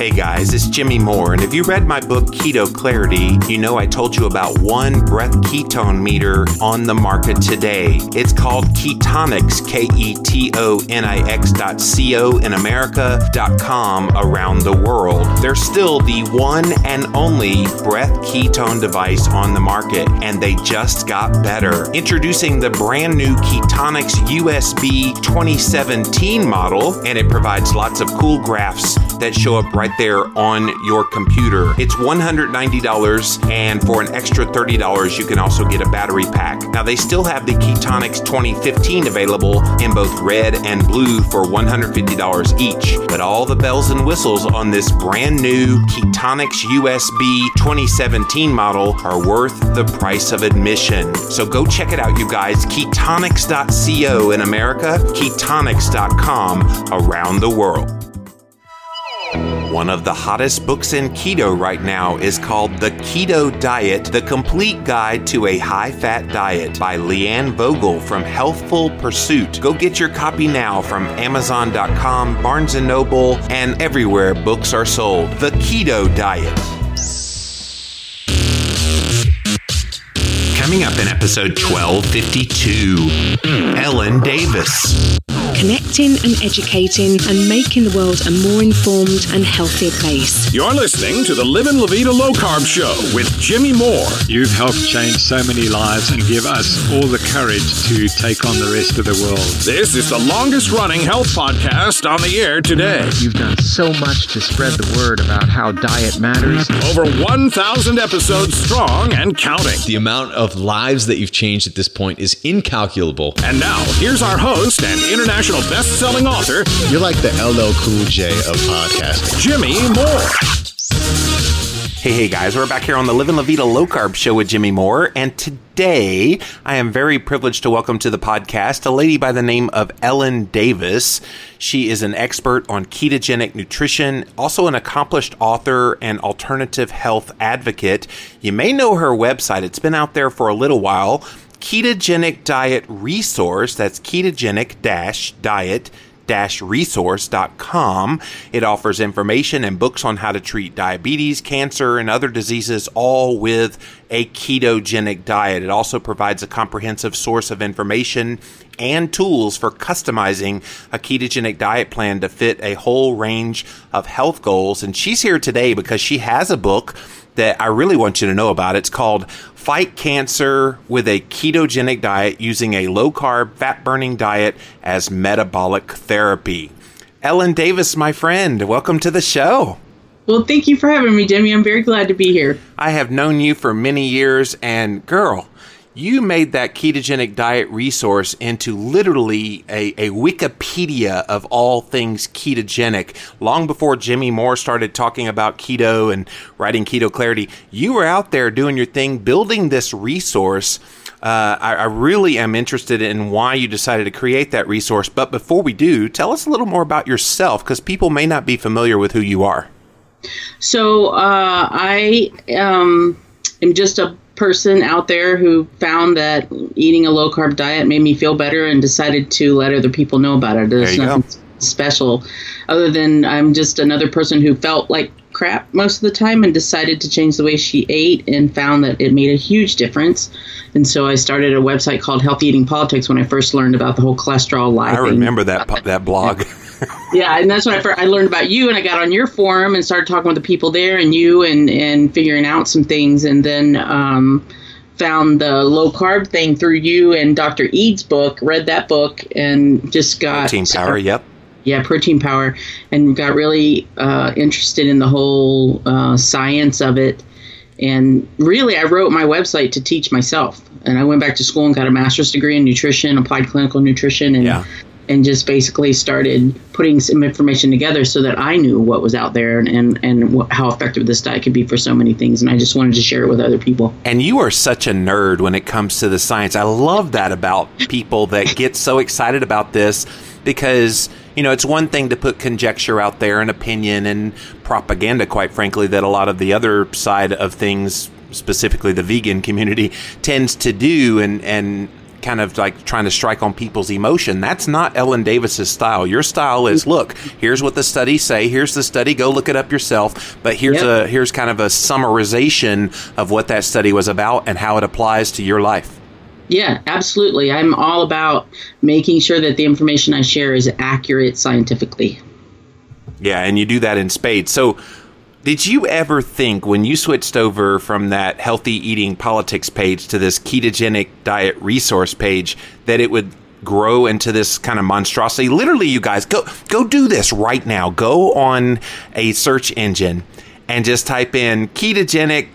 Hey guys, it's Jimmy Moore, and if you read my book Keto Clarity, you know I told you about one breath ketone meter on the market today. It's called Ketonix, K E T O N I X dot C O in America dot com around the world. They're still the one and only breath ketone device on the market, and they just got better. Introducing the brand new Ketonix USB 2017 model, and it provides lots of cool graphs that show up right there on your computer. It's $190, and for an extra $30, you can also get a battery pack. Now, they still have the Ketonix 2015 available in both red and blue for $150 each, but all the bells and whistles on this brand new Ketonix USB 2017 model are worth the price of admission. So go check it out, you guys. Ketonix.co in America, Ketonix.com around the world. One of the hottest books in keto right now is called The Keto Diet The Complete Guide to a High Fat Diet by Leanne Vogel from Healthful Pursuit. Go get your copy now from Amazon.com, Barnes & Noble, and everywhere books are sold. The Keto Diet. Coming up in episode 1252, Ellen Davis connecting and educating and making the world a more informed and healthier place. You're listening to the Livin' La Vida Low Carb Show with Jimmy Moore. You've helped change so many lives and give us all the courage to take on the rest of the world. This is the longest running health podcast on the air today. You've done so much to spread the word about how diet matters. Over 1,000 episodes strong and counting. The amount of lives that you've changed at this point is incalculable. And now, here's our host and international international best-selling author. You're like the LL Cool J of podcasting. Jimmy Moore. Hey, hey guys, we're back here on the Livin' La Vida Low Carb Show with Jimmy Moore, and today I am very privileged to welcome to the podcast a lady by the name of Ellen Davis. She is an expert on ketogenic nutrition, also an accomplished author and alternative health advocate. You may know her website, it's been out there for a little while ketogenic diet resource. That's ketogenic diet resource.com. It offers information and books on how to treat diabetes, cancer, and other diseases, all with a ketogenic diet. It also provides a comprehensive source of information and tools for customizing a ketogenic diet plan to fit a whole range of health goals. And she's here today because she has a book that I really want you to know about. It's called Fight Cancer with a Ketogenic Diet Using a Low Carb, Fat Burning Diet as Metabolic Therapy. Ellen Davis, my friend, welcome to the show. Well, thank you for having me, Jimmy. I'm very glad to be here. I have known you for many years, and girl, you made that ketogenic diet resource into literally a, a, Wikipedia of all things ketogenic. Long before Jimmy Moore started talking about keto and writing Keto Clarity, you were out there doing your thing, building this resource. Uh, I, I really am interested in why you decided to create that resource. But before we do, tell us a little more about yourself because people may not be familiar with who you are. So uh, I um, am just a person out there who found that eating a low carb diet made me feel better and decided to let other people know about it. There's there nothing go. special other than I'm just another person who felt like crap most of the time and decided to change the way she ate and found that it made a huge difference. And so I started a website called Healthy Eating Politics when I first learned about the whole cholesterol lie. I thing. remember that that blog. yeah, and that's when I, first, I learned about you, and I got on your forum and started talking with the people there, and you, and and figuring out some things, and then um, found the low carb thing through you and Dr. Eades' book. Read that book and just got Protein Power. Yep. Yeah, Protein Power, and got really uh, interested in the whole uh, science of it. And really, I wrote my website to teach myself. And I went back to school and got a master's degree in nutrition, applied clinical nutrition, and yeah and just basically started putting some information together so that I knew what was out there and, and, and how effective this diet could be for so many things. And I just wanted to share it with other people. And you are such a nerd when it comes to the science. I love that about people that get so excited about this because you know, it's one thing to put conjecture out there and opinion and propaganda, quite frankly, that a lot of the other side of things, specifically the vegan community, tends to do. And, and kind of like trying to strike on people's emotion. That's not Ellen Davis's style. Your style is look, here's what the studies say. Here's the study. Go look it up yourself. But here's Yep. a here's kind of a summarization of what that study was about and how it applies to your life. Yeah, absolutely. I'm all about making sure that the information I share is accurate scientifically. Yeah, and you do that in spades. So, did you ever think when you switched over from that healthy eating politics page to this ketogenic diet resource page that it would grow into this kind of monstrosity? Literally, you guys go go do this right now. Go on a search engine and just type in ketogenic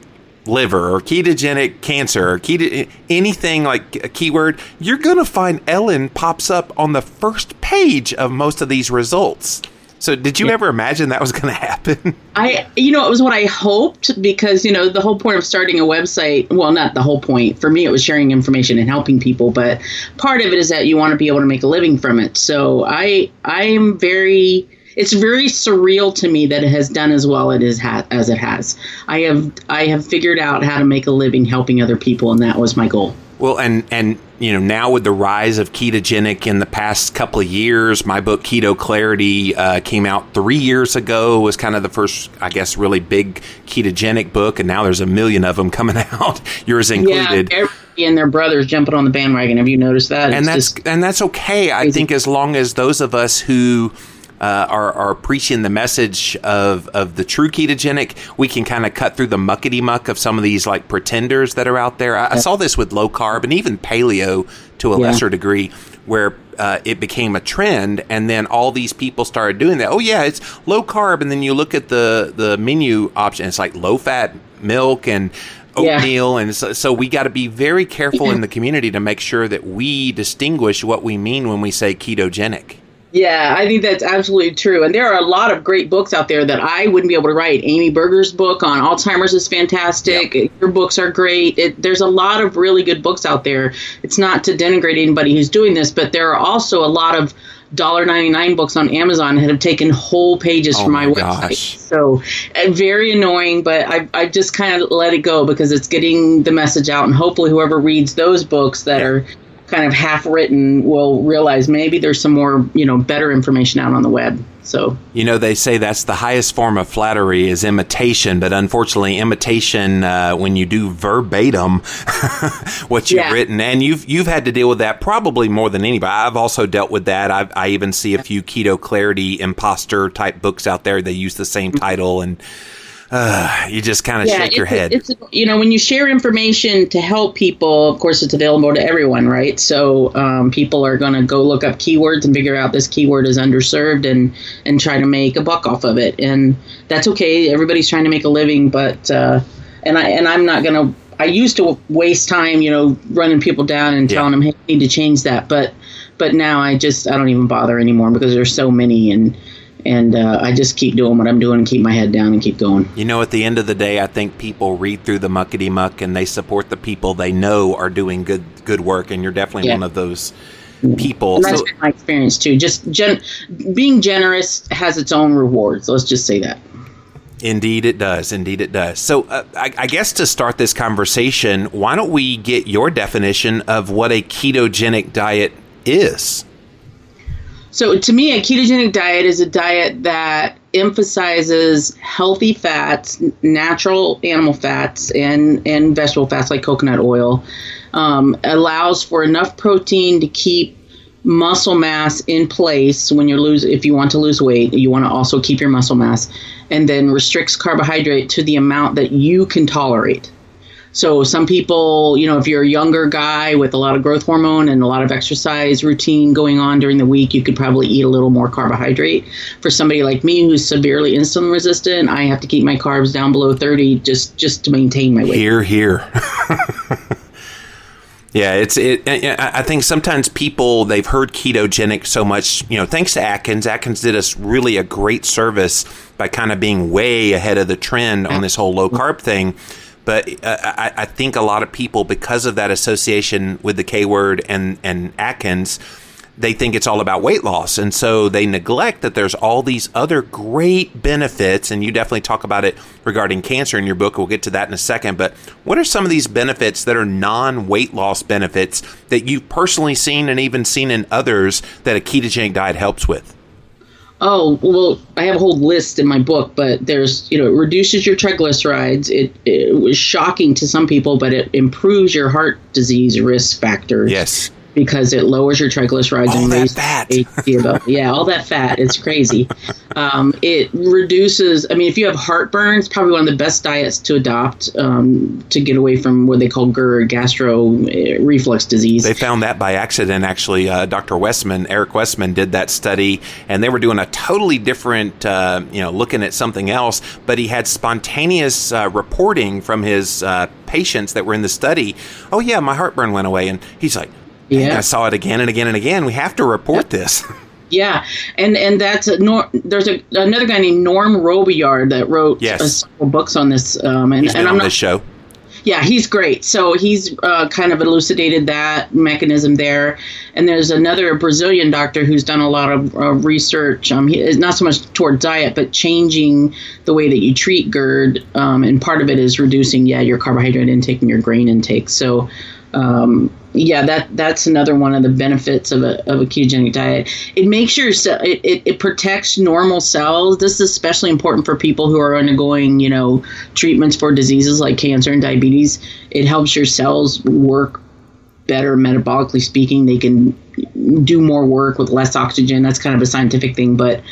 liver or ketogenic cancer or keto anything like a keyword you're going to find ellen pops up on the first page of most of these results so did you ever imagine that was going to happen I, you know, it was what I hoped because, you know, the whole point of starting a website, well, not the whole point. For me, it was sharing information and helping people, but part of it is that you want to be able to make a living from it. So I, I am very, it's very surreal to me that it has done as well it is ha- as it has. I have, I have figured out how to make a living helping other people, and that was my goal. Well and and you know now with the rise of ketogenic in the past couple of years my book keto clarity uh, came out three years ago was kind of the first i guess really big ketogenic book and now there's a million of them coming out yours included Yeah, everybody and their brothers jumping on the bandwagon. Have you noticed that? and It's that's and that's okay. I think as long as those of us who uh, are are preaching the message of of the true ketogenic, we can kind of cut through the muckety muck of some of these like pretenders that are out there. I, I saw this with low carb and even paleo to a Yeah. lesser degree, where uh, it became a trend, and then all these people started doing that. Oh yeah, it's low carb, and then you look at the the menu option, it's like low fat milk and Yeah. oatmeal and so, so we got to be very careful in the community to make sure that we distinguish what we mean when we say ketogenic Yeah, I think that's absolutely true. And there are a lot of great books out there that I wouldn't be able to write. Amy Berger's book on Alzheimer's is fantastic. Your books are great. It, there's a lot of really good books out there. It's not to denigrate anybody who's doing this, but there are also a lot of $1.99 books on Amazon that have taken whole pages Oh from my, my website. gosh. So uh, very annoying, but I, I just kind of let it go because it's getting the message out. And hopefully, whoever reads those books that are kind of half written will realize maybe there's some more, you know, better information out on the web. So you know they say that's the highest form of flattery is imitation but unfortunately imitation uh, when you do verbatim what you've Yeah. written and you've you've had to deal with that probably more than anybody i've also dealt with that I've, i even see a few keto clarity imposter type books out there they use the same title and uh, you just kind of shake your head It's you know when you share information to help people, of course, it's available to everyone, right? So um, people are going to go look up keywords and figure out this keyword is underserved and and try to make a buck off of it, and that's okay. Everybody's trying to make a living, but uh, and I and I'm not going to. I used to waste time, you know, running people down and Yeah. telling them, "Hey, you need to change that," but but now I just I don't even bother anymore because there's so many and. And uh, I just keep doing what I'm doing and keep my head down and keep going. You know, at the end of the day, I think people read through the muckety muck and they support the people they know are doing good good work, and you're definitely Yeah. one of those people. And that's So, been my experience too. Just gen- being generous has its own rewards. Let's just say that. indeed, it does. Indeed, it does. So, uh, I, I guess to start this conversation, why don't we get your definition of what a ketogenic diet is? So, to me, a ketogenic diet is a diet that emphasizes healthy fats, natural animal fats, and and vegetable fats like coconut oil. Um, allows for enough protein to keep muscle mass in place when you're lose if you want to lose weight you want to also keep your muscle mass and then restricts carbohydrate to the amount that you can tolerate So some people, you know, if you're a younger guy with a lot of growth hormone and a lot of exercise routine going on during the week, you could probably eat a little more carbohydrate. For somebody like me who's severely insulin resistant, I have to keep my carbs down below 30 just just to maintain my weight. Here, here. yeah, it's it. I I think sometimes people they've heard ketogenic so much. You know, thanks to Atkins, Atkins did us really a great service by kind of being way ahead of the trend on this whole low carb thing. But uh, I, I think a lot of people, because of that association with the K word and and Atkins, they think it's all about weight loss. And so they neglect that there's all these other great benefits. And you definitely talk about it regarding cancer in your book. We'll get to that in a second. But what are some of these benefits that are non weight loss benefits that you've personally seen and even seen in others that a ketogenic diet helps with? Oh well, I have a whole list in my book, but there's you know it reduces your triglycerides. It it was shocking to some people, but it improves your heart disease risk factors. Yes because it lowers your triglycerides all and raises fat. HDL. yeah, all that fat. It's crazy. Um, it reduces. I mean, if you have heartburn, it's probably one of the best diets to adopt um, to get away from what they call GERD, gastro uh, reflux disease. They found that by accident. Actually, uh, Dr. Westman, Eric Westman, did that study, and they were doing a totally different, uh, you know, looking at something else. But he had spontaneous uh, reporting from his uh, patients that were in the study. Oh yeah, my heartburn went away, and he's like yeah. I saw it again and again and again. We have to report this. Yeah, and and that's a, Nor, there's a, another guy named Norm Robillard that wrote yes. several books on this. Um, and, he's and on I'm this show. Yeah, he's great. So he's uh, kind of elucidated that mechanism there. And there's another Brazilian doctor who's done a lot of uh, research. Um, he, not so much toward diet, but changing the way that you treat GERD. Um, and part of it is reducing, yeah, your carbohydrate intake and your grain intake. So um, yeah, that that's another one of the benefits of a, of a ketogenic diet. It makes your it, it, it protects normal cells. This is especially important for people who are undergoing, you know, treatments for diseases like cancer and diabetes. It helps your cells work better metabolically speaking. They can do more work with less oxygen. That's kind of a scientific thing, but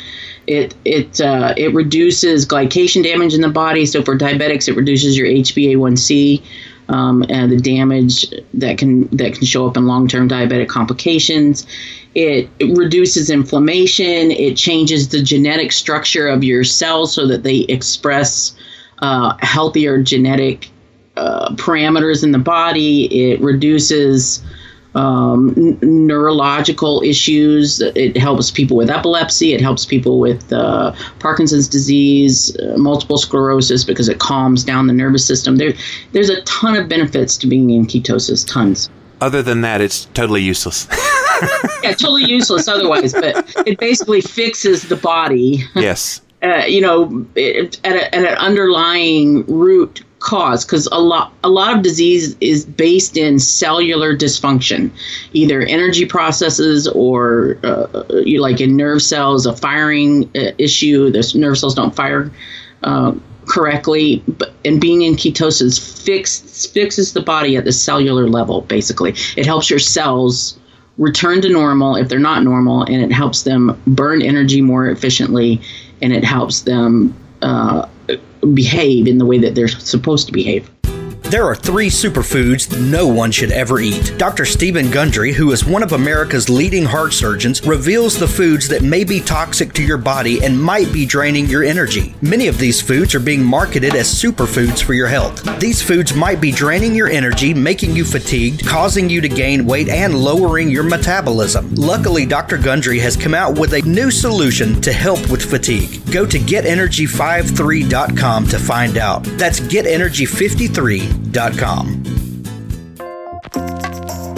it it uh, it reduces glycation damage in the body. So for diabetics, it reduces your HbA1c um, and the damage that can that can show up in long-term diabetic complications. It, reduces inflammation. It changes the genetic structure of your cells so that they express uh, healthier genetic uh, parameters in the body. It reduces um, n- neurological issues. It helps people with epilepsy. It helps people with uh, Parkinson's disease, uh, multiple sclerosis, because it calms down the nervous system. There, there's a ton of benefits to being in ketosis. Tons. Other than that, it's totally useless. yeah, totally useless otherwise. But it basically fixes the body. Yes. Uh, you know, it, at, a, at an underlying root cause because a lot a lot of disease is based in cellular dysfunction either energy processes or uh, you like in nerve cells a firing uh, issue the nerve cells don't fire uh, correctly but and being in ketosis fix, fixes the body at the cellular level basically. It helps your cells return to normal if they're not normal and it helps them burn energy more efficiently and it helps them uh, behave in the way that they're supposed to behave. There are three superfoods no one should ever eat. Dr. Stephen Gundry, who is one of America's leading heart surgeons, reveals the foods that may be toxic to your body and might be draining your energy. Many of these foods are being marketed as superfoods for your health. These foods might be draining your energy, making you fatigued, causing you to gain weight, and lowering your metabolism. Luckily, Dr. Gundry has come out with a new solution to help with fatigue. Go to getenergy53.com to find out. That's getenergy53.com. Indeed.com.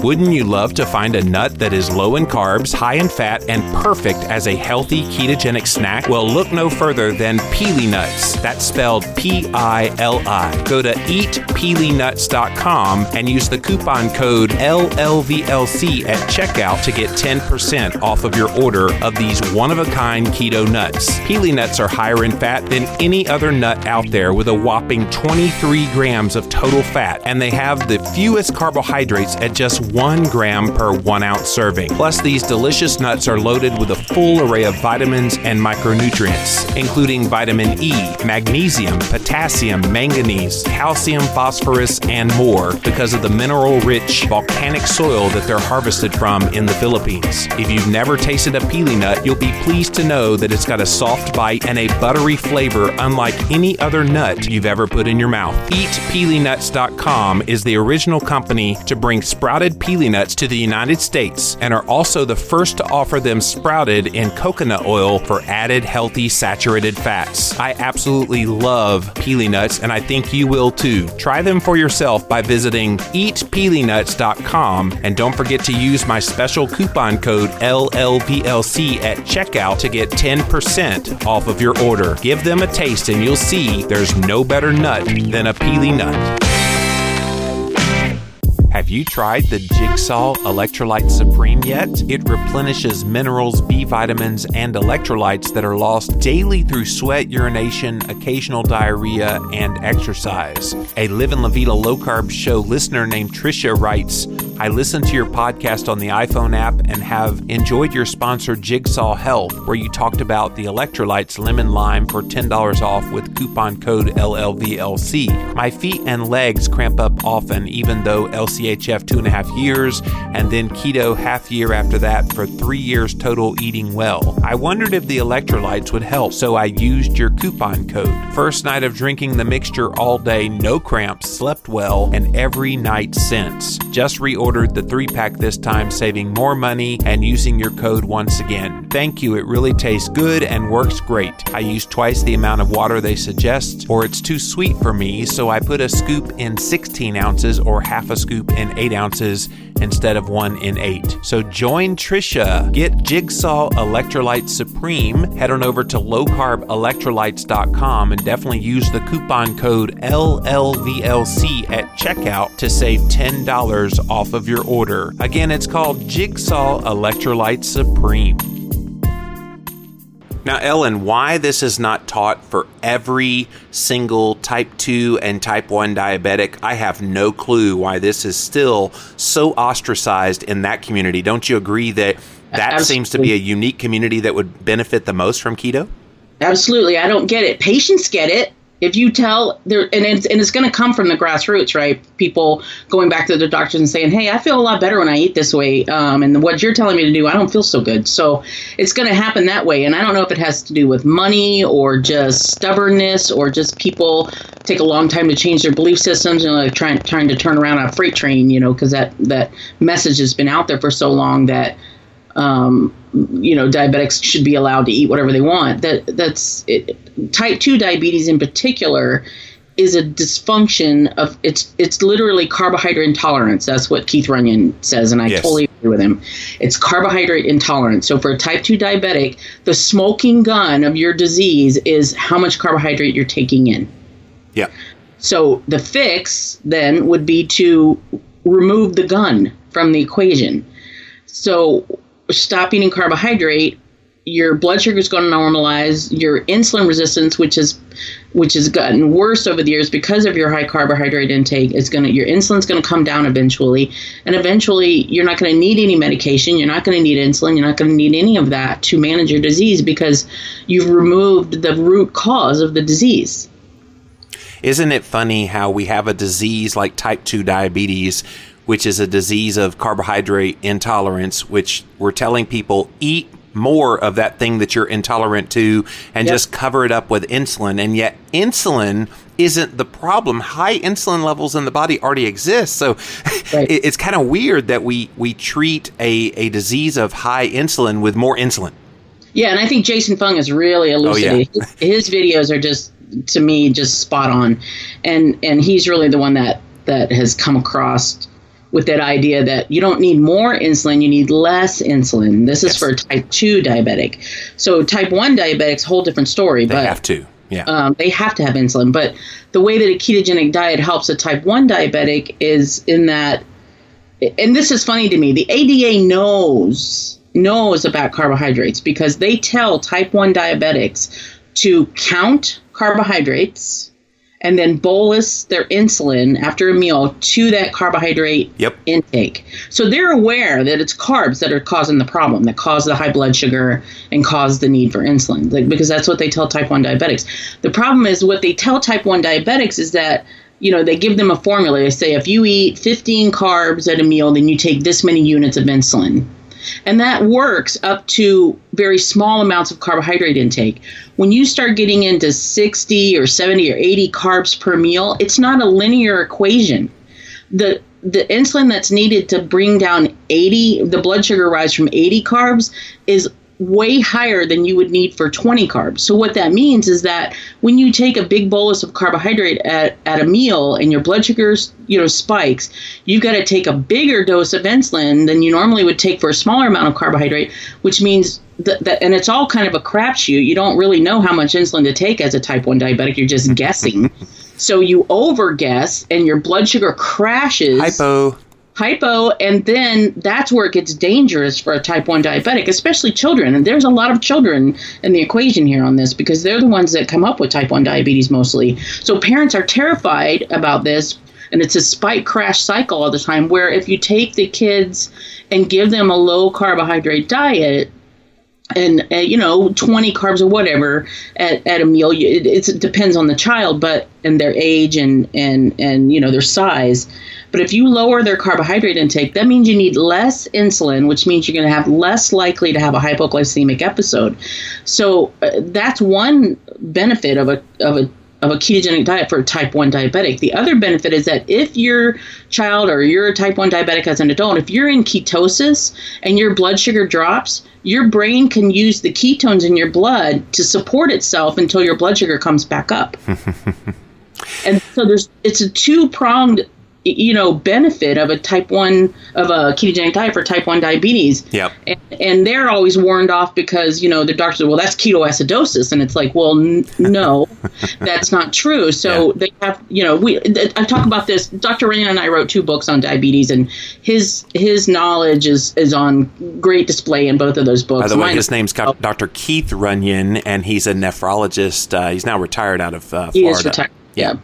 Wouldn't you love to find a nut that is low in carbs, high in fat, and perfect as a healthy ketogenic snack? Well, look no further than Pili Nuts. That's spelled P I L I. Go to eatpilinuts.com and use the coupon code LLVLC at checkout to get 10% off of your order of these one of a kind keto nuts. Pili Nuts are higher in fat than any other nut out there with a whopping 23 grams of total fat, and they have the fewest carbohydrates at just one gram per one ounce serving. Plus, these delicious nuts are loaded with a full array of vitamins and micronutrients, including vitamin E, magnesium, potassium, manganese, calcium, phosphorus, and more because of the mineral rich volcanic soil that they're harvested from in the Philippines. If you've never tasted a pili nut, you'll be pleased to know that it's got a soft bite and a buttery flavor unlike any other nut you've ever put in your mouth. EatPilinuts.com is the original company to bring sprouted pili nuts to the United States and are also the first to offer them sprouted in coconut oil for added healthy saturated fats. I absolutely love pili nuts and I think you will too. Try them for yourself by visiting eatpilinuts.com and don't forget to use my special coupon code LLVLC at checkout to get 10% off of your order. Give them a taste and you'll see there's no better nut than a pili nut. Have you tried the Jigsaw Electrolyte Supreme yet? It replenishes minerals, B vitamins, and electrolytes that are lost daily through sweat, urination, occasional diarrhea, and exercise. A Livin' La Vida low carb show listener named Trisha writes, I listened to your podcast on the iPhone app and have enjoyed your sponsor Jigsaw Health, where you talked about the electrolytes lemon lime for $10 off with coupon code LLVLC. My feet and legs cramp up often, even though LCHF two and a half years, and then keto half year after that for three years total eating well. I wondered if the electrolytes would help, so I used your coupon code. First night of drinking the mixture all day, no cramps, slept well, and every night since. Just reordered the three pack this time, saving more money and using your code once again. Thank you, it really tastes good and works great. I use twice the amount of water they suggest, or it's too sweet for me, so I put a scoop in 16 ounces or half a scoop in 8 ounces instead of one in eight. So join Trisha. Get Jigsaw Electrolyte Supreme. Head on over to lowcarbelectrolytes.com and definitely use the coupon code LLVLC at checkout to save $10 off of your order. Again, it's called Jigsaw Electrolyte Supreme. Now, Ellen, why this is not taught for every single type 2 and type 1 diabetic, I have no clue why this is still so ostracized in that community. Don't you agree that that Absolutely. seems to be a unique community that would benefit the most from keto? Absolutely, I don't get it. Patients get it. If you tell there, and it's and it's going to come from the grassroots, right? People going back to their doctors and saying, "Hey, I feel a lot better when I eat this way," um, and what you're telling me to do, I don't feel so good. So it's going to happen that way, and I don't know if it has to do with money or just stubbornness or just people take a long time to change their belief systems and like trying trying to turn around a freight train, you know, because that that message has been out there for so long that um, you know diabetics should be allowed to eat whatever they want that that's it, type 2 diabetes in particular is a dysfunction of it's it's literally carbohydrate intolerance that's what keith runyan says and i Yes. totally agree with him it's carbohydrate intolerance so for a type 2 diabetic the smoking gun of your disease is how much carbohydrate you're taking in Yeah. so the fix then would be to remove the gun from the equation. So stop eating carbohydrate, your blood sugar is going to normalize. Your insulin resistance, which is which has gotten worse over the years because of your high carbohydrate intake, is going to your insulin's going to come down eventually, and eventually you're not going to need any medication. You're not going to need insulin. You're not going to need any of that to manage your disease because you've removed the root cause of the disease. Isn't it funny how we have a disease like type 2 diabetes, which is a disease of carbohydrate intolerance, which we're telling people eat more of that thing that you're intolerant to and Yep. just cover it up with insulin. And yet, insulin isn't the problem. High insulin levels in the body already exist. So Right. it's kind of weird that we, we treat a, a disease of high insulin with more insulin. Yeah, and I think Jason Fung is really oh, elucidating. his, his videos are just to me just spot on, and and he's really the one that that has come across with that idea that you don't need more insulin, you need less insulin. This is Yes. for type two diabetic. So type one diabetics, a whole different story. They but have to. Yeah. um, they have to have insulin. But the way that a ketogenic diet helps a type 1 diabetic is in that, and this is funny to me, the ADA knows knows about carbohydrates because they tell type 1 diabetics to count carbohydrates and then bolus their insulin after a meal to that carbohydrate Yep. intake. So they're aware that it's carbs that are causing the problem, that cause the high blood sugar and cause the need for insulin, like, because that's what they tell type 1 diabetics. The problem is what they tell type 1 diabetics is that you know, they give them a formula. They say if you eat 15 carbs at a meal, then you take this many units of insulin. And that works up to very small amounts of carbohydrate intake. When you start getting into 60 or 70 or 80 carbs per meal, it's not a linear equation. The the insulin that's needed to bring down 80 the blood sugar rise from 80 carbs is way higher than you would need for 20 carbs. So what that means is that when you take a big bolus of carbohydrate at, at a meal and your blood sugars, you know, spikes, you've got to take a bigger dose of insulin than you normally would take for a smaller amount of carbohydrate, which means that, that and it's all kind of a crapshoot. You don't really know how much insulin to take as a type 1 diabetic. You're just guessing. so you over guess and your blood sugar crashes. Hypo hypo and then that's where it gets dangerous for a type 1 diabetic especially children. And there's a lot of children in the equation here on this because they're the ones that come up with type 1 diabetes mostly. So parents are terrified about this and it's a spike crash cycle all the time where if you take the kids and give them a low carbohydrate diet and uh, you know 20 carbs or whatever at, at a meal it, it depends on the child but and their age and and and you know their size but if you lower their carbohydrate intake that means you need less insulin which means you're going to have less likely to have a hypoglycemic episode so uh, that's one benefit of a of a of a ketogenic diet for a type 1 diabetic. The other benefit is that if your child or you're a type 1 diabetic as an adult, if you're in ketosis and your blood sugar drops, your brain can use the ketones in your blood to support itself until your blood sugar comes back up. and so there's it's a two-pronged you know benefit of a type 1 of a ketogenic diet for type 1 diabetes. Yep. And, and they're always warned off because you know the doctor said well that's ketoacidosis. And it's like well n- no that's not true. So yeah. they have you know we i talk about this dr Runyan and i wrote two books on diabetes and his his knowledge is is on great display in both of those books. By the way Mine his name's dr keith runyan and he's a nephrologist. Uh, he's now retired out of uh, florida he is retired yeah,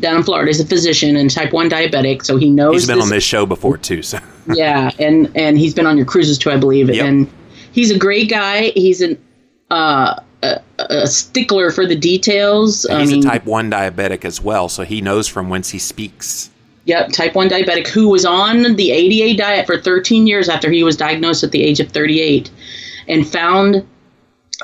down in Florida. He's a physician and type one diabetic, so he knows. He's been this. on this show before too. So yeah, and and he's been on your cruises too, I believe. Yep. And he's a great guy. He's an uh, a, a, stickler for the details. And he's I mean, a type one diabetic as well, so he knows from whence he speaks. Yep, type 1 diabetic who was on the ADA diet for 13 years after he was diagnosed at the age of 38 and found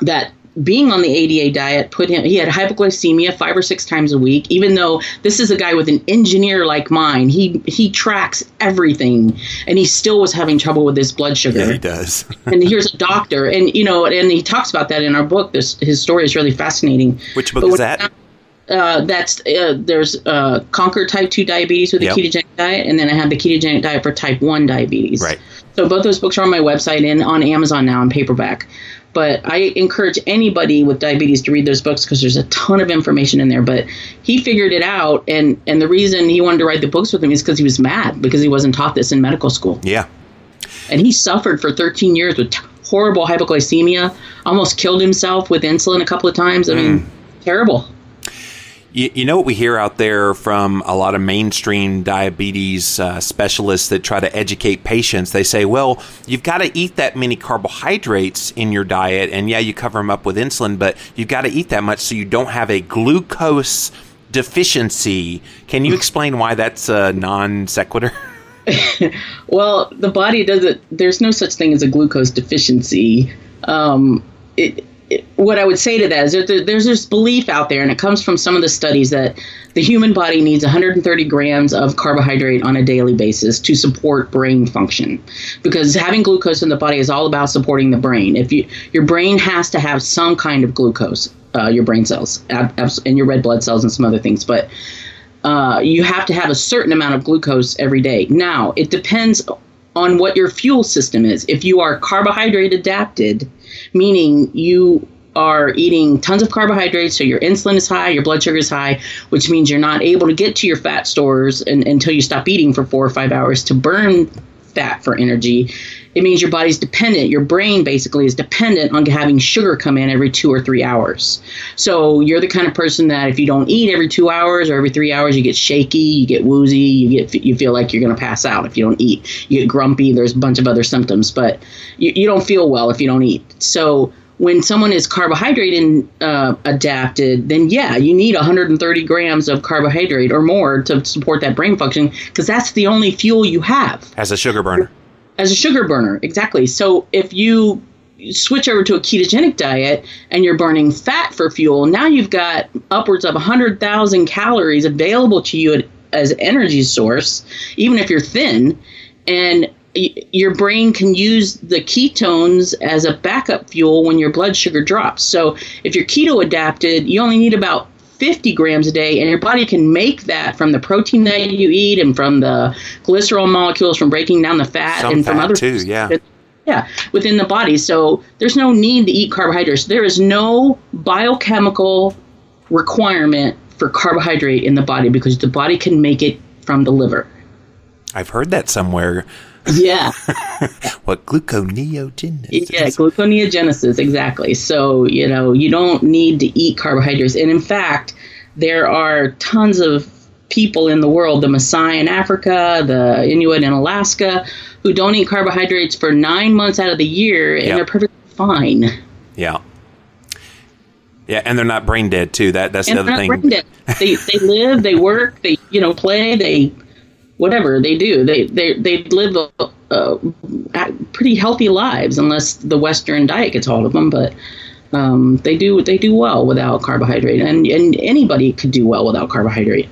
that being on the ADA diet put him he had hypoglycemia five or six times a week even though this is a guy with an engineer like mine. He he tracks everything and he still was having trouble with his blood sugar. Yeah he does. And here's a doctor and you know and he talks about that in our book. This his story is really fascinating. Which book is that? uh, that's uh, there's uh, conquer type 2 diabetes with yep. the ketogenic diet and then i have the ketogenic diet for type 1 diabetes. Right. So both those books are on my website and on amazon now in paperback but I encourage anybody with diabetes to read those books because there's a ton of information in there. But he figured it out, and and the reason he wanted to write the books with him is because he was mad because he wasn't taught this in medical school. Yeah, and he suffered for 13 years with horrible hypoglycemia, almost killed himself with insulin a couple of times. I mm. mean, terrible. You, you, know what we hear out there from a lot of mainstream diabetes uh, specialists that try to educate patients? They say, well, you've got to eat that many carbohydrates in your diet, and yeah, you cover them up with insulin, but you've got to eat that much so you don't have a glucose deficiency. Can you explain why that's a non sequitur? well, the body doesn't, there's no such thing as a glucose deficiency. Um, it, what I would say to that is that there's this belief out there, and it comes from some of the studies that the human body needs 130 grams of carbohydrate on a daily basis to support brain function. Because having glucose in the body is all about supporting the brain. If you your brain has to have some kind of glucose, uh, your brain cells and your red blood cells and some other things, but uh, you have to have a certain amount of glucose every day. Now it depends on what your fuel system is. If you are carbohydrate adapted, meaning you are eating tons of carbohydrates, so your insulin is high, your blood sugar is high, which means you're not able to get to your fat stores and, until you stop eating for four or five hours to burn fat for energy. It means your body's dependent. Your brain basically is dependent on having sugar come in every two or three hours. So you're the kind of person that if you don't eat every two hours or every three hours, you get shaky, you get woozy, you get you feel like you're going to pass out if you don't eat. You get grumpy. There's a bunch of other symptoms, but you, you don't feel well if you don't eat. So when someone is carbohydrate uh, adapted, then yeah, you need 130 grams of carbohydrate or more to support that brain function because that's the only fuel you have. As a sugar burner. As a sugar burner, exactly. So if you switch over to a ketogenic diet and you're burning fat for fuel, now you've got upwards of 100,000 calories available to you as energy source, even if you're thin, and your brain can use the ketones as a backup fuel when your blood sugar drops. So if you're keto adapted, you only need about 50 grams a day, and your body can make that from the protein that you eat and from the glycerol molecules from breaking down the fat Some and from fat other too, yeah. yeah, within the body. So there's no need to eat carbohydrates. There is no biochemical requirement for carbohydrate in the body because the body can make it from the liver. I've heard that somewhere. Yeah. what gluconeogenesis? Yeah, gluconeogenesis, exactly. So, you know, you don't need to eat carbohydrates. And in fact, there are tons of people in the world, the Maasai in Africa, the Inuit in Alaska, who don't eat carbohydrates for nine months out of the year and Yep. they're perfectly fine. Yeah. Yeah, and they're not brain dead too. That that's and the they're other not thing. brain dead. They they live, they work, they you know play, they whatever they do. They they they live uh, uh, pretty healthy lives unless the Western diet gets hold of them. But um, they do they do well without carbohydrate, and and anybody could do well without carbohydrate.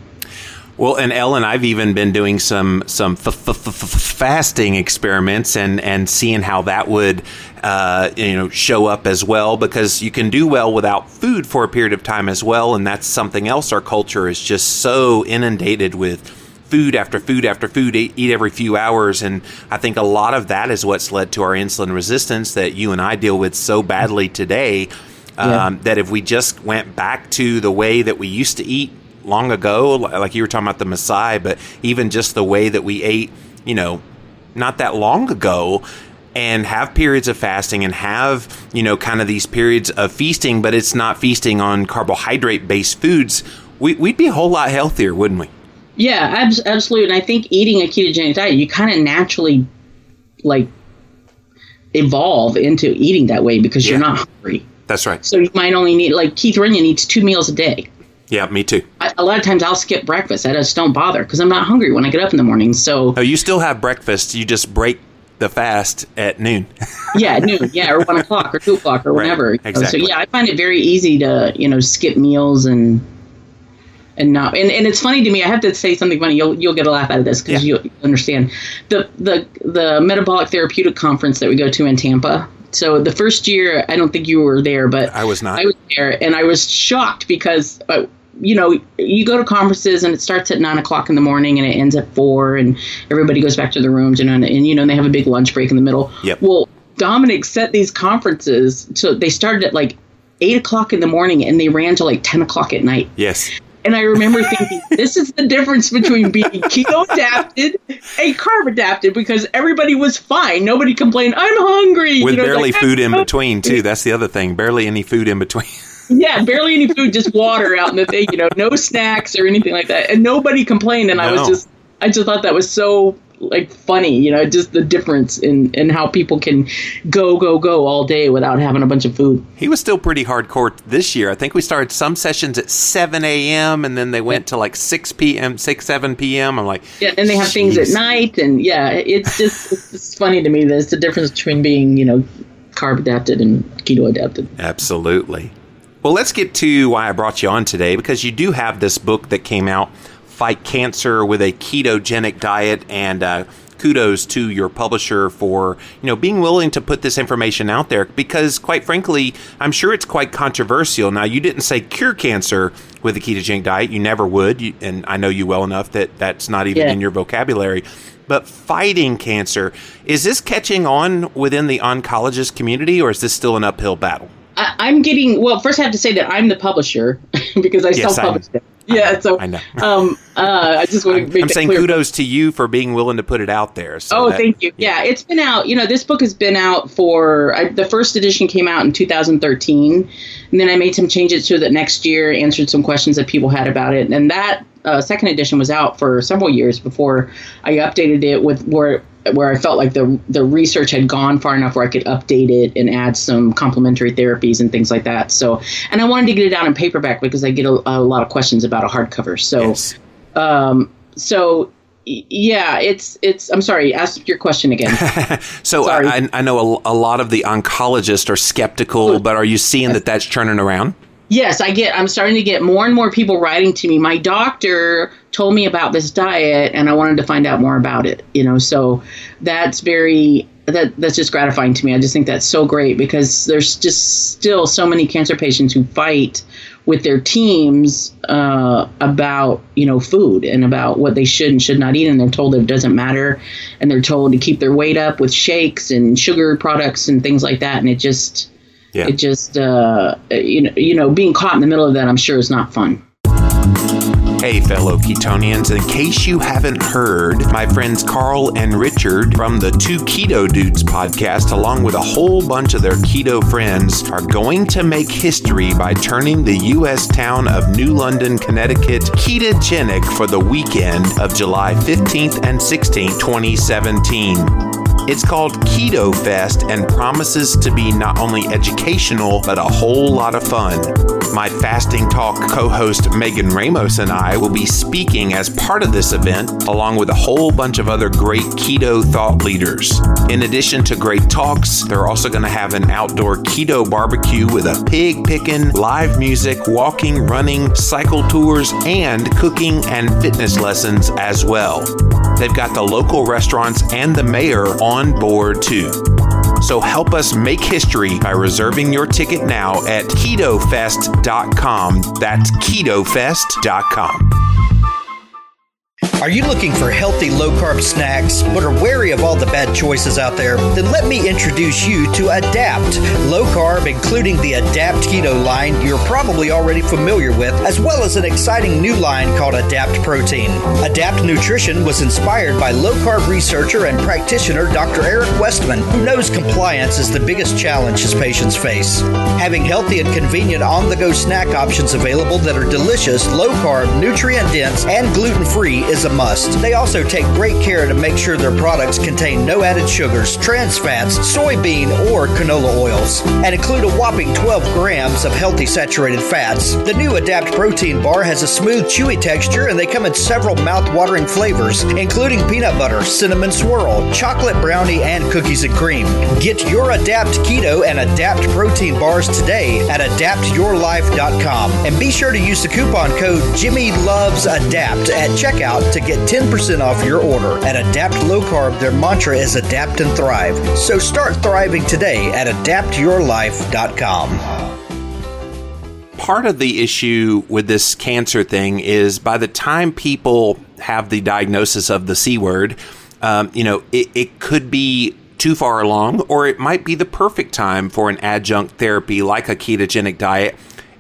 Well, and Ellen, I've even been doing some some f- f- f- fasting experiments and and seeing how that would uh, you know show up as well because you can do well without food for a period of time as well, and that's something else. Our culture is just so inundated with food after food after food, eat, eat every few hours, and I think a lot of that is what's led to our insulin resistance that you and I deal with so badly today. Yeah. Um, that if we just went back to the way that we used to eat long ago, like you were talking about the Maasai, but even just the way that we ate, you know, not that long ago, and have periods of fasting and have, you know, kind of these periods of feasting, but it's not feasting on carbohydrate based foods, we, we'd be a whole lot healthier, wouldn't we? Yeah, abs- absolutely. And I think eating a ketogenic diet, you kind of naturally like evolve into eating that way because you're not hungry. That's right. So you might only need like Keith Runyan eats two meals a day. Yeah, me too. I, a lot of times I'll skip breakfast. I just don't bother because I'm not hungry when I get up in the morning. So Oh, you still have breakfast, you just break the fast at noon. yeah, noon, yeah, or one o'clock or two o'clock or Right, whenever. exactly. So yeah, I find it very easy to you know skip meals and and not and, and it's funny to me. I have to say something funny. You'll you'll get a laugh out of this because Yeah. you'll understand the the the metabolic therapeutic conference that we go to in Tampa. So the first year, I don't think you were there, but I was not. I was there, and I was shocked because. Uh, you know, you go to conferences and it starts at nine o'clock in the morning and it ends at four, and everybody goes back to their rooms, you know, and, and you know they have a big lunch break in the middle. Yep. Well, Dominic set these conferences so they started at like eight o'clock in the morning and they ran to like ten o'clock at night. yes. And I remember thinking, this is the difference between being keto adapted and carb adapted because everybody was fine. Nobody complained, I'm hungry. With You know, barely like, food in "I'm between, too. That's the other thing. Barely any food in between. yeah, barely any food, just water out in the thing, you know, no snacks or anything like that. And nobody complained. And I was just, I just thought that was so like funny, you know, just the difference in, in how people can go, go, go all day without having a bunch of food. He was still pretty hardcore this year. I think we started some sessions at 7 a.m. and then they went to like 6 p.m., 6, 7 p.m. I'm like, Yeah, and they have things at night. And yeah, it's just, it's just funny to me. There's the difference between being, you know, carb adapted and keto adapted. Absolutely. Well, let's get to why I brought you on today because you do have this book that came out, Fight Cancer with a Ketogenic Diet, and uh, kudos to your publisher for you know being willing to put this information out there because, quite frankly, I'm sure it's quite controversial. Now, you didn't say cure cancer with a ketogenic diet; you never would, you, and I know you well enough that that's not even Yeah. in your vocabulary. But fighting cancer is this catching on within the oncologist community, or is this still an uphill battle? I, I'm getting well. First, I have to say that I'm the publisher because I Yes, it. Yeah, so I know. Um, uh, I just want to I'm, make I'm saying clear. kudos to you for being willing to put it out there. So Oh, that- thank you. Yeah, it's been out. You know, this book has been out for I, the first edition came out in 2013, and then I made some changes to it next year, answered some questions that people had about it, and that uh, second edition was out for several years before I updated it with where where I felt like the the research had gone far enough where I could update it and add some complementary therapies and things like that. So, and I wanted to get it out in paperback because I get a, a lot of questions about a hardcover. So. Yes. Um, so yeah, it's it's. I'm sorry. Ask your question again. So I, I know a, a lot of the oncologists are skeptical, but are you seeing that that's turning around? Yes, I get. I'm starting to get more and more people writing to me. My doctor told me about this diet, and I wanted to find out more about it. You know, so that's very that that's just gratifying to me. I just think that's so great because there's just still so many cancer patients who fight with their teams uh, about you know food and about what they should and should not eat, and they're told it doesn't matter, and they're told to keep their weight up with shakes and sugar products and things like that, and it just yeah. it just uh, you know you know being caught in the middle of that, I'm sure is not fun. Hey, fellow Ketonians, in case you haven't heard, my friends Carl and Richard from the Two Keto Dudes podcast, along with a whole bunch of their keto friends, are going to make history by turning the U.S. town of New London, Connecticut ketogenic for the weekend of July 15th and 16th, 2017. It's called Keto Fest and promises to be not only educational, but a whole lot of fun. My Fasting Talk co host Megan Ramos and I will be speaking as part of this event, along with a whole bunch of other great keto thought leaders. In addition to great talks, they're also going to have an outdoor keto barbecue with a pig picking, live music, walking, running, cycle tours, and cooking and fitness lessons as well. They've got the local restaurants and the mayor on board too. So help us make history by reserving your ticket now at ketofest.com. That's ketofest.com. Are you looking for healthy low carb snacks but are wary of all the bad choices out there? Then let me introduce you to Adapt. Low carb, including the Adapt Keto line you're probably already familiar with, as well as an exciting new line called Adapt Protein. Adapt Nutrition was inspired by low carb researcher and practitioner Dr. Eric Westman, who knows compliance is the biggest challenge his patients face. Having healthy and convenient on the go snack options available that are delicious, low carb, nutrient dense, and gluten free is a must. They also take great care to make sure their products contain no added sugars, trans fats, soybean, or canola oils, and include a whopping 12 grams of healthy saturated fats. The new Adapt Protein Bar has a smooth, chewy texture, and they come in several mouth-watering flavors, including peanut butter, cinnamon swirl, chocolate brownie, and cookies and cream. Get your Adapt Keto and Adapt Protein bars today at adaptyourlife.com, and be sure to use the coupon code Jimmy Loves Adapt at checkout to get 10% off your order. At Adapt Low Carb, their mantra is adapt and thrive. So start thriving today at adaptyourlife.com part of the issue with this cancer thing is by the time people have the diagnosis of the C word, um, you know, it, it could be too far along, or it might be the perfect time for an adjunct therapy like a ketogenic diet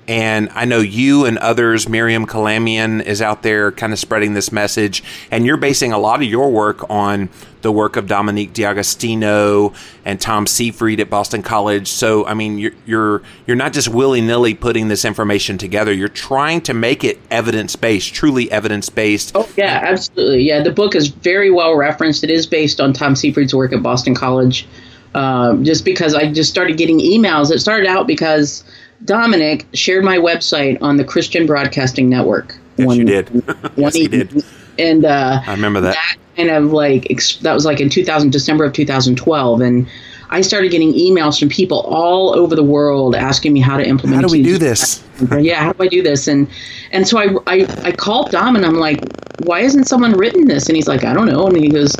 and I know you and others, Miriam Kalamian is out there kind of spreading this message. And you're basing a lot of your work on the work of Dominic D'Agostino and Tom Seyfried at Boston College. So, I mean, you're you're, you're not just willy nilly putting this information together. You're trying to make it evidence based, truly evidence based. Oh yeah, absolutely. Yeah, the book is very well referenced. It is based on Tom Seyfried's work at Boston College. Uh, just because I just started getting emails. It started out because Dominic shared my website on the Christian Broadcasting Network. Yes, one, you did. yes, he did. And uh, I remember that. That kind of like that was like in 2000 December of 2012, and I started getting emails from people all over the world asking me how to implement. How do we do this? yeah, how do I do this? And and so I, I I called Dom and I'm like, why isn't someone written this? And he's like, I don't know. And he goes,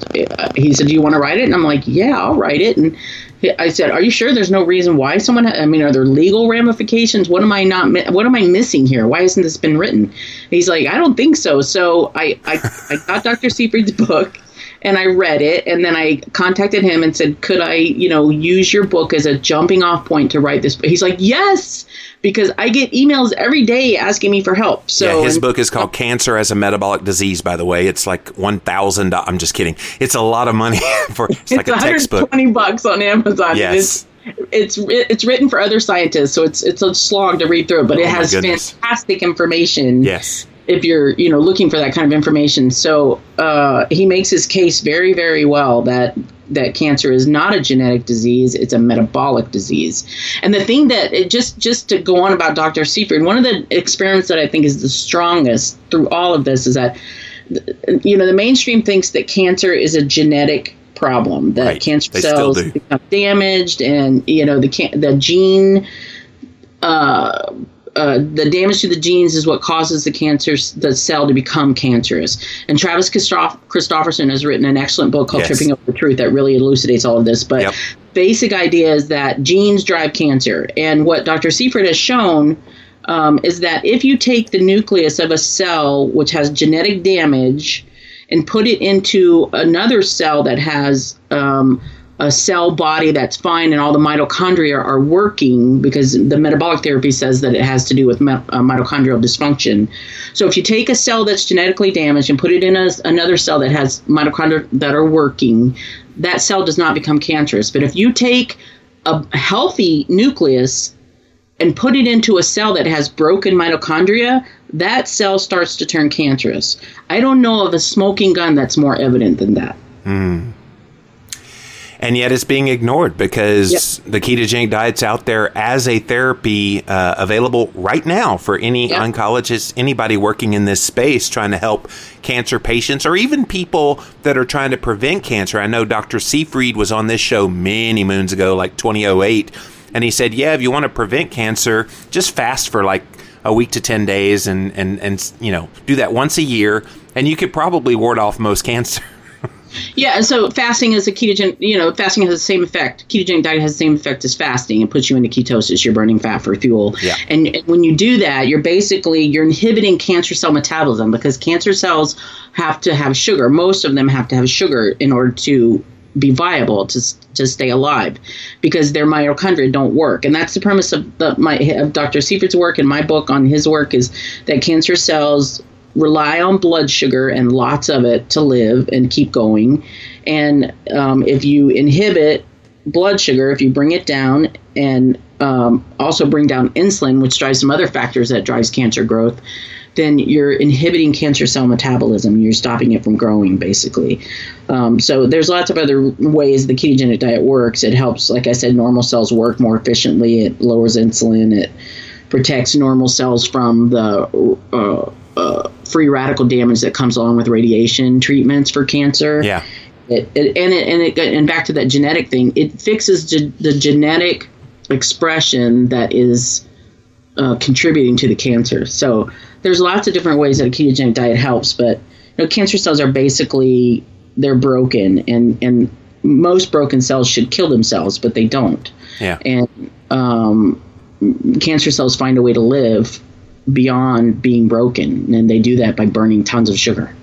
he said, do you want to write it? And I'm like, yeah, I'll write it. And I said, "Are you sure there's no reason why someone? Ha- I mean, are there legal ramifications? What am I not? Mi- what am I missing here? Why hasn't this been written?" he's like, "I don't think so." So I I, I got Dr. Seyfried's book and I read it, and then I contacted him and said, "Could I, you know, use your book as a jumping off point to write this?" He's like, "Yes." Because I get emails every day asking me for help. So yeah, his book is called Cancer as a Metabolic Disease. By the way, it's like one thousand. I'm just kidding. It's a lot of money for it's, it's like a textbook. Twenty bucks on Amazon. Yes. It's, it's it's written for other scientists, so it's it's a slog to read through, but oh it has fantastic information. Yes if you're you know looking for that kind of information so uh, he makes his case very very well that that cancer is not a genetic disease it's a metabolic disease and the thing that it just just to go on about dr Seyfried, one of the experiments that i think is the strongest through all of this is that you know the mainstream thinks that cancer is a genetic problem that right. cancer they cells become damaged and you know the can- the gene uh, uh, the damage to the genes is what causes the cancer, the cell to become cancerous. And Travis Christof- Christofferson has written an excellent book called Yes. Tripping Over the Truth that really elucidates all of this. But Yep. basic idea is that genes drive cancer. And what Dr. Seyfried has shown um, is that if you take the nucleus of a cell which has genetic damage and put it into another cell that has um, a cell body that's fine and all the mitochondria are working because the metabolic therapy says that it has to do with mi- uh, mitochondrial dysfunction. So if you take a cell that's genetically damaged and put it in a, another cell that has mitochondria that are working, that cell does not become cancerous. But if you take a healthy nucleus and put it into a cell that has broken mitochondria, that cell starts to turn cancerous. I don't know of a smoking gun that's more evident than that. And yet it's being ignored because the ketogenic diet's out there as a therapy uh, available right now for any Yep. oncologist, anybody working in this space trying to help cancer patients or even people that are trying to prevent cancer. I know Dr. Seyfried was on this show many moons ago, like 2008, and he said, "Yeah, if you want to prevent cancer, just fast for like a week to 10 days and and and you know, do that once a year and you could probably ward off most cancer." Yeah, so fasting is a ketogen. You know, fasting has the same effect. Ketogenic diet has the same effect as fasting. It puts you into ketosis. You're burning fat for fuel. Yeah. And, and when you do that, you're basically you're inhibiting cancer cell metabolism because cancer cells have to have sugar. Most of them have to have sugar in order to be viable to to stay alive because their mitochondria don't work and that's the premise of the, my of Dr. Seyfried's work and my book on his work is that cancer cells rely on blood sugar and lots of it to live and keep going and um, if you inhibit blood sugar if you bring it down and um, also bring down insulin which drives some other factors that drives cancer growth then you're inhibiting cancer cell metabolism. You're stopping it from growing, basically. Um, so there's lots of other ways the ketogenic diet works. It helps, like I said, normal cells work more efficiently. It lowers insulin. It protects normal cells from the uh, uh, free radical damage that comes along with radiation treatments for cancer. Yeah. It, it, and it, and it and back to that genetic thing, it fixes ge- the genetic expression that is uh, contributing to the cancer. So there's lots of different ways that a ketogenic diet helps, but you know, cancer cells are basically they're broken, and and most broken cells should kill themselves, but they don't. Yeah. And um, cancer cells find a way to live beyond being broken, and they do that by burning tons of sugar.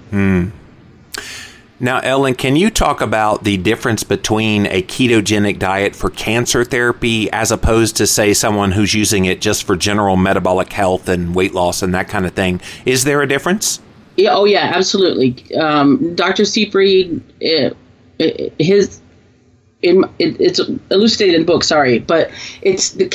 Now, Ellen, can you talk about the difference between a ketogenic diet for cancer therapy as opposed to, say, someone who's using it just for general metabolic health and weight loss and that kind of thing? Is there a difference? Yeah, oh yeah, absolutely. Um, Dr. Seyfried, uh, uh, his in it, it's elucidated in the book. Sorry, but it's the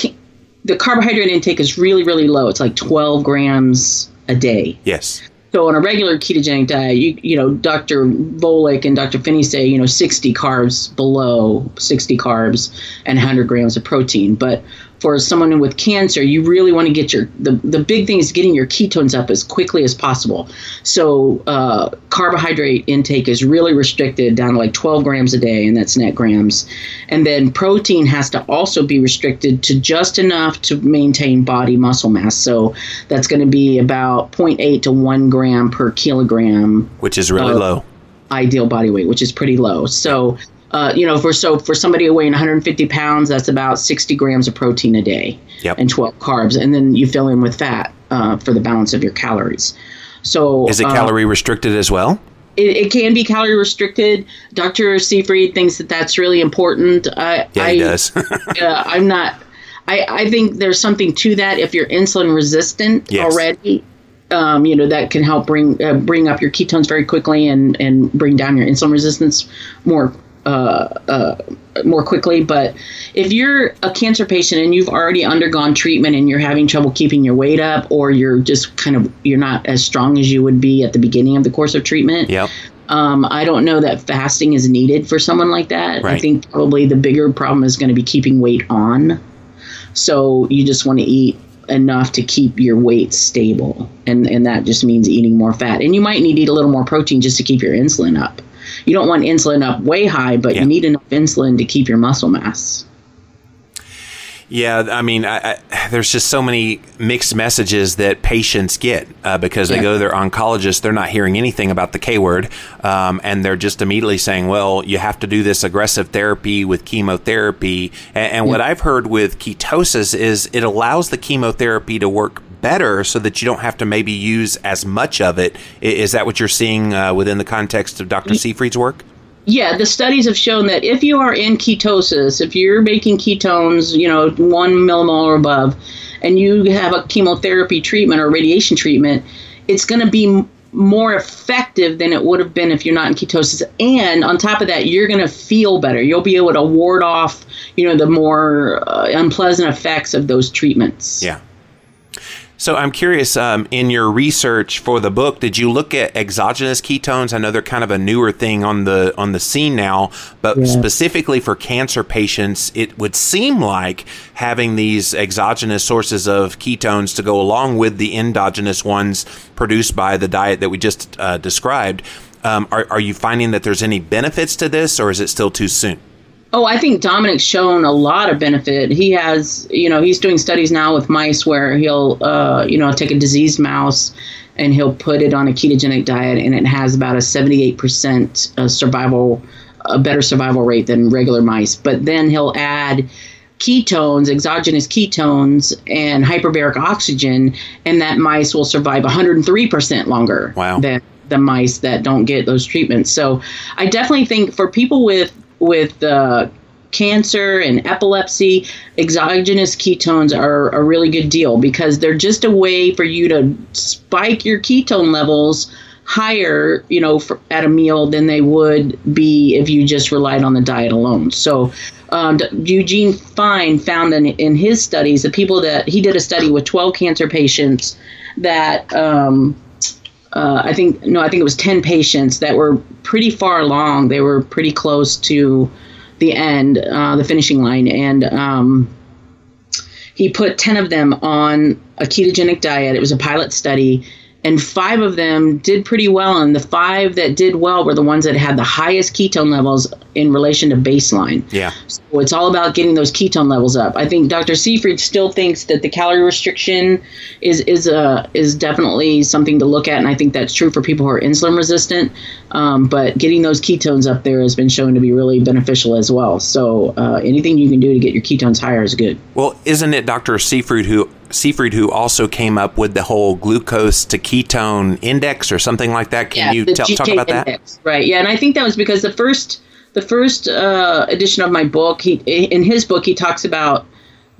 the carbohydrate intake is really really low. It's like 12 grams a day. Yes. So on a regular ketogenic diet, you you know, Dr. Volek and Dr. Phinney say you know 60 carbs below 60 carbs and 100 grams of protein. But for someone with cancer, you really want to get your the the big thing is getting your ketones up as quickly as possible. So uh, carbohydrate intake is really restricted down to like 12 grams a day, and that's net grams. And then protein has to also be restricted to just enough to maintain body muscle mass. So that's going to be about 0.8 to 1 gram per kilogram Which is really low. ideal body weight, which is pretty low. So, uh, you know, for so for somebody weighing 150 pounds, that's about 60 grams of protein a day Yep. and 12 carbs, and then you fill in with fat uh, for the balance of your calories. So, Is it uh, calorie restricted as well? it, it can be calorie restricted. Dr. Seyfried thinks that that's really important. I, Yeah, I, he does. uh, I'm not. I, I think there's something to that. If you're insulin resistant Yes. already, um, you know that can help bring uh, bring up your ketones very quickly and and bring down your insulin resistance more uh, uh, more quickly. But if you're a cancer patient and you've already undergone treatment and you're having trouble keeping your weight up, or you're just kind of you're not as strong as you would be at the beginning of the course of treatment, yep. um, I don't know that fasting is needed for someone like that. I think probably the bigger problem is going to be keeping weight on. So you just want to eat enough to keep your weight stable, and and that just means eating more fat. And you might need to eat a little more protein just to keep your insulin up. You don't want insulin up way high, but Yeah. you need enough insulin to keep your muscle mass. Yeah, I mean, I, I, there's just so many mixed messages that patients get uh, because they Yeah. go to their oncologist. They're not hearing anything about the K word, um, and they're just immediately saying, "Well, you have to do this aggressive therapy with chemotherapy." And, and what I've heard with ketosis is it allows the chemotherapy to work better, so that you don't have to maybe use as much of it. Is that what you're seeing uh, within the context of Dr. Seyfried's work? Yeah, the studies have shown that if you are in ketosis, if you're making ketones, you know, one millimole or above, and you have a chemotherapy treatment or radiation treatment, it's going to be more effective than it would have been if you're not in ketosis. And on top of that, you're going to feel better. You'll be able to ward off, you know, the more uh, unpleasant effects of those treatments. Yeah. So I'm curious, um, in your research for the book, did you look at exogenous ketones? I know they're kind of a newer thing on the on the scene now, but specifically for cancer patients, it would seem like having these exogenous sources of ketones to go along with the endogenous ones produced by the diet that we just uh, described. Um, are, are you finding that there's any benefits to this, or is it still too soon? Oh, I think Dominic's shown a lot of benefit. He has, you know, he's doing studies now with mice where he'll, uh, you know, take a diseased mouse and he'll put it on a ketogenic diet, and it has about a 78% uh, survival, a better survival rate than regular mice. But then he'll add ketones, exogenous ketones, and hyperbaric oxygen, and that mice will survive 103% longer Wow. than the mice that don't get those treatments. So I definitely think for people with with uh, cancer and epilepsy, exogenous ketones are a really good deal because they're just a way for you to spike your ketone levels higher, you know, for, at a meal than they would be if you just relied on the diet alone. So, um, Eugene Fine found in, in his studies the people that he did a study with 12 cancer patients that um, uh, I think no, I think it was ten patients that were pretty far along. They were pretty close to the end, uh, the finishing line, and um, he put ten of them on a ketogenic diet. It was a pilot study, and five of them did pretty well. And the five that did well were the ones that had the highest ketone levels in relation to baseline. Yeah. So it's all about getting those ketone levels up. I think Dr. Seyfried still thinks that the calorie restriction is is uh, is definitely something to look at, and I think that's true for people who are insulin resistant. Um, but getting those ketones up there has been shown to be really beneficial as well. So uh, anything you can do to get your ketones higher is good. Well, isn't it Dr. Seyfried who Seyfried who also came up with the whole glucose to ketone index or something like that? Can you tell, talk about that? Right. Yeah, and I think that was because the first the first uh, edition of my book, he in his book he talks about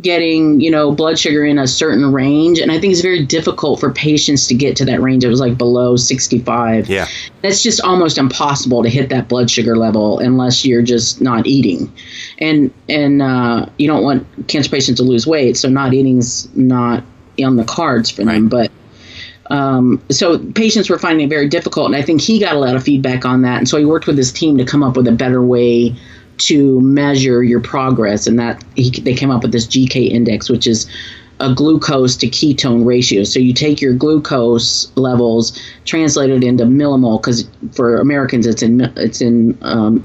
getting you know blood sugar in a certain range, and I think it's very difficult for patients to get to that range. It was like below sixty five. Yeah. That's just almost impossible to hit that blood sugar level unless you're just not eating, and and uh, you don't want cancer patients to lose weight, so not eating's not on the cards for them, but um, so patients were finding it very difficult, and I think he got a lot of feedback on that, and so he worked with his team to come up with a better way to measure your progress, and that he, they came up with this GK index, which is a glucose to ketone ratio. So you take your glucose levels, translate it into millimole, because for Americans it's in it's in um,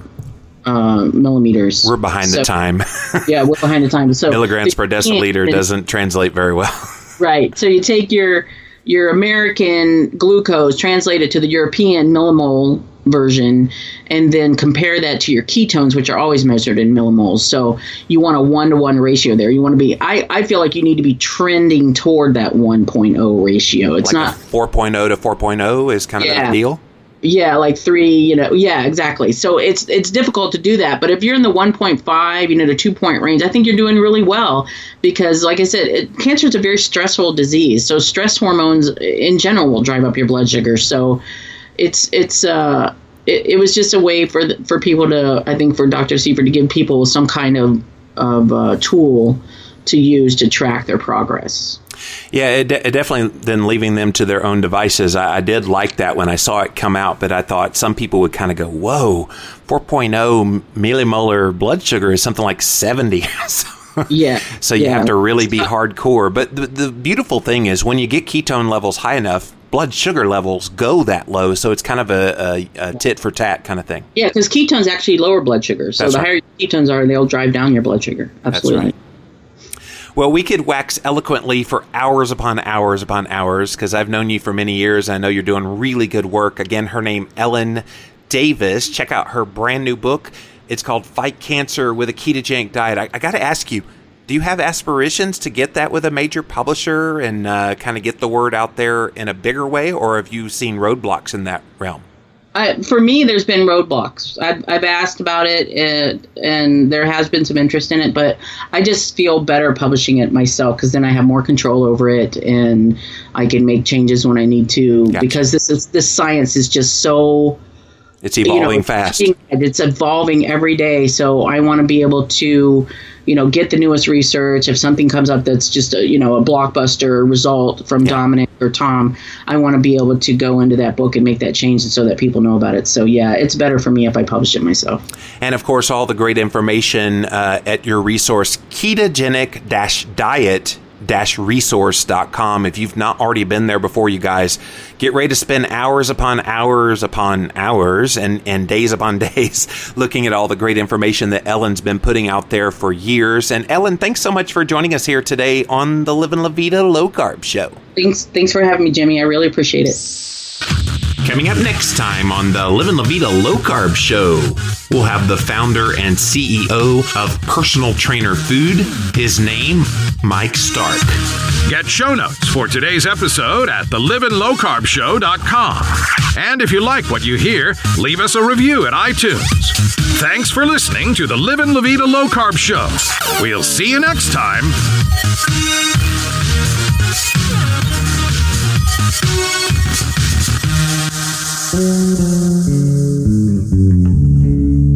uh, millimeters. We're behind the time. yeah, we're behind the time. So Milligrams per deciliter doesn't translate very well. Right. So you take your your American glucose, translate it to the European millimole version, and then compare that to your ketones, which are always measured in millimoles. So you want a one to one ratio there. You want to be. I, I feel like you need to be trending toward that 1.0 ratio. It's like not. a 4.0 to 4.0 is kind of Yeah. the deal. Yeah, like three, you know, yeah, exactly. So it's it's difficult to do that, but if you're in the 1.5, you know, the two point range, I think you're doing really well because, like I said, it, cancer is a very stressful disease. So stress hormones in general will drive up your blood sugar. So it's it's uh it, it was just a way for the, for people to, I think, for Dr. Siever to give people some kind of of uh, tool to use to track their progress. Yeah, it, de- it definitely then leaving them to their own devices. I, I did like that when I saw it come out, but I thought some people would kind of go, "Whoa, 4.0 millimolar blood sugar is something like 70." Yeah. so you yeah. have to really be hardcore. But the, the beautiful thing is when you get ketone levels high enough, blood sugar levels go that low. So it's kind of a, a, a tit for tat kind of thing. Yeah, because ketones actually lower blood sugar. So That's the right. higher your ketones are, they'll drive down your blood sugar. Absolutely. Well, we could wax eloquently for hours upon hours upon hours because I've known you for many years. I know you're doing really good work. Again, her name Ellen Davis. Check out her brand new book. It's called Fight Cancer with a Ketogenic Diet. I, I got to ask you, do you have aspirations to get that with a major publisher and uh, kind of get the word out there in a bigger way, or have you seen roadblocks in that realm? I, for me, there's been roadblocks. I've, I've asked about it, and, and, there has been some interest in it, but I just feel better publishing it myself because then I have more control over it, and I can make changes when I need to. Gotcha. Because this is this science is just so it's evolving you know, fast. It's evolving every day. So I want to be able to, you know, get the newest research. If something comes up that's just a, you know a blockbuster result from yeah. Dominic or Tom, I want to be able to go into that book and make that change, so that people know about it. So yeah, it's better for me if I publish it myself. And of course, all the great information uh, at your resource, ketogenic-diet resource.com. If you've not already been there before, you guys get ready to spend hours upon hours upon hours and, and days upon days looking at all the great information that Ellen's been putting out there for years. And Ellen, thanks so much for joining us here today on the Living La Vida Low Carb Show. Thanks, thanks for having me, Jimmy. I really appreciate it. Coming up next time on the Living La Vida Low Carb Show, we'll have the founder and CEO of Personal Trainer Food. His name, Mike Stark. Get show notes for today's episode at thelivinglowcarbshow.com. And if you like what you hear, leave us a review at iTunes. Thanks for listening to the Living La Vida Low Carb Show. We'll see you next time.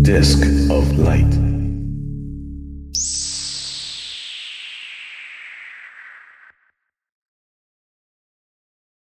Disc of Light.